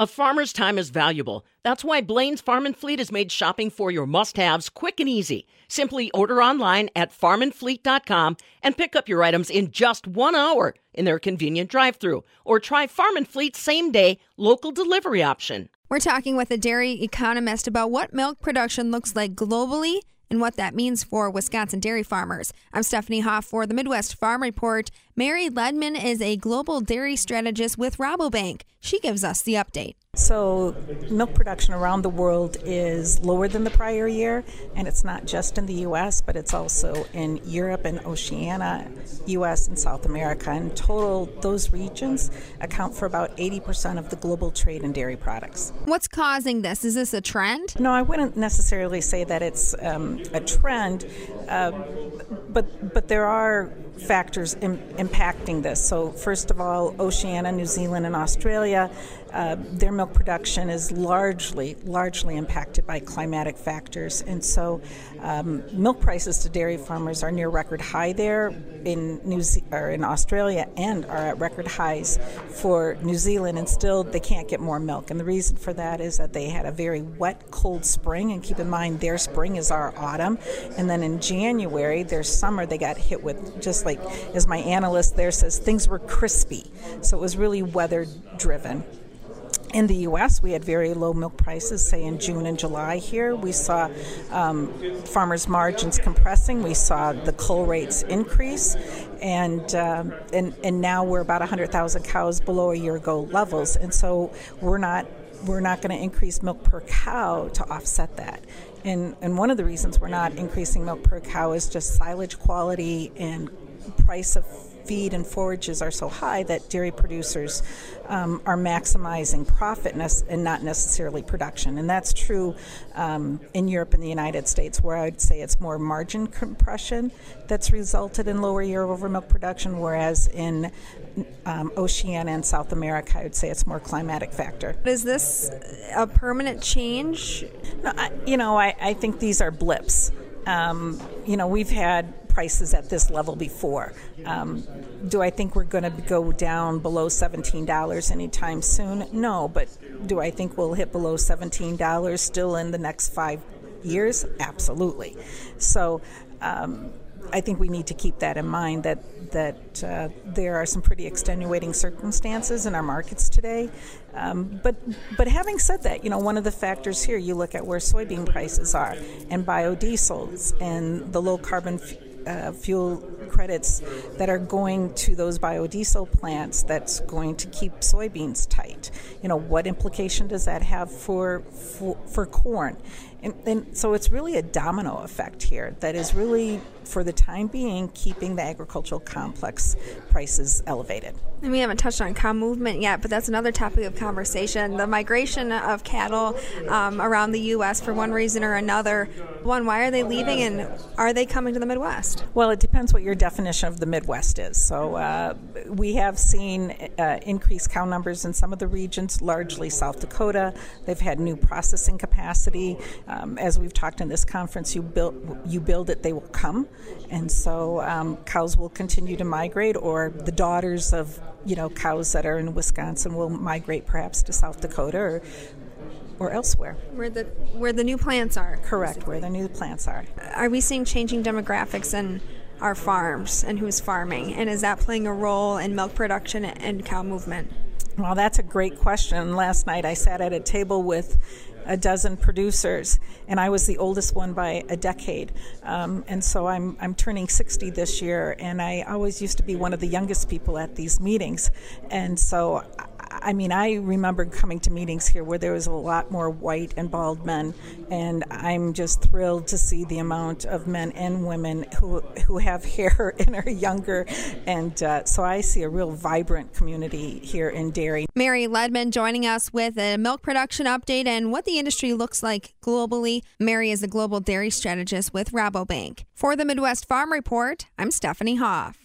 A farmer's time is valuable. That's why Blain's Farm and Fleet has made shopping for your must-haves quick and easy. Simply order online at farmandfleet.com and pick up your items in just 1 hour in their convenient drive-through or try Farm and Fleet's same-day local delivery option. We're talking with a dairy economist about what milk production looks like globally and what that means for Wisconsin dairy farmers. I'm Stephanie Hoff for the Midwest Farm Report. Mary Ledman is a global dairy strategist with Rabobank. She gives us the update. So, milk production around the world is lower than the prior year, and it's not just in the U.S., but it's also in Europe and Oceania, U.S. and South America. In total, those regions account for about 80% of the global trade in dairy products. What's causing this? Is this a trend? No, I wouldn't necessarily say that it's um, a trend, uh, but but there are factors Im- impacting this. So, first of all, Oceania, New Zealand, and Australia, uh, their milk production is largely largely impacted by climatic factors, and so um, milk prices to dairy farmers are near record high there in New Ze- or in Australia, and are at record highs for New Zealand, and still they can't get more milk. And the reason for that is that they had a very wet, cold spring, and keep in mind their spring is our autumn, and then in January, their summer, they got hit with just like as my analyst there says, things were crispy, so it was really weather driven. In the U.S., we had very low milk prices, say in June and July here. We saw um, farmers' margins compressing. We saw the cull rates increase. And, um, and, and now we're about 100,000 cows below a year ago levels. And so we're not, we're not going to increase milk per cow to offset that. And, and one of the reasons we're not increasing milk per cow is just silage quality and price of feed and forages are so high that dairy producers um, are maximizing profit and not necessarily production. And that's true um, in Europe and the United States, where I'd say it's more margin compression that's resulted in lower year over milk production, whereas in um, Oceania and South America, I would say it's more climatic factor. Is this a permanent change? No, I, you know, I, I think these are blips. Um, you know, we've had prices at this level before. Um, do I think we're going to go down below $17 anytime soon? No, but do I think we'll hit below $17 still in the next five years? Absolutely. So, um, I think we need to keep that in mind that that uh, there are some pretty extenuating circumstances in our markets today. Um, but but having said that, you know one of the factors here you look at where soybean prices are and biodiesels and the low carbon f- uh, fuel credits that are going to those biodiesel plants that's going to keep soybeans tight. You know, what implication does that have for for, for corn? And, and so it's really a domino effect here that is really, for the time being, keeping the agricultural complex prices elevated. And we haven't touched on cow movement yet, but that's another topic of conversation. The migration of cattle um, around the U.S. for one reason or another. One, why are they leaving, and are they coming to the Midwest? Well, it depends what your definition of the Midwest is. So uh, we have seen uh, increased cow numbers in some of the regions, largely South Dakota. They've had new processing capacity. Um, as we've talked in this conference, you build you build it, they will come, and so um, cows will continue to migrate, or the daughters of you know cows that are in Wisconsin will migrate perhaps to South Dakota or or elsewhere. Where the where the new plants are. Correct, basically. where the new plants are. Are we seeing changing demographics in our farms and who's farming, and is that playing a role in milk production and cow movement? Well, that's a great question. Last night I sat at a table with a dozen producers, and I was the oldest one by a decade. Um, and so I'm, I'm turning 60 this year, and I always used to be one of the youngest people at these meetings. And so I mean, I remember coming to meetings here where there was a lot more white and bald men, and I'm just thrilled to see the amount of men and women who who have hair and are younger, and uh, so I see a real vibrant community here in dairy. Mary Ledman joining us with a milk production update and what the industry looks like globally. Mary is a global dairy strategist with Rabobank. For the Midwest Farm Report, I'm Stephanie Hoff.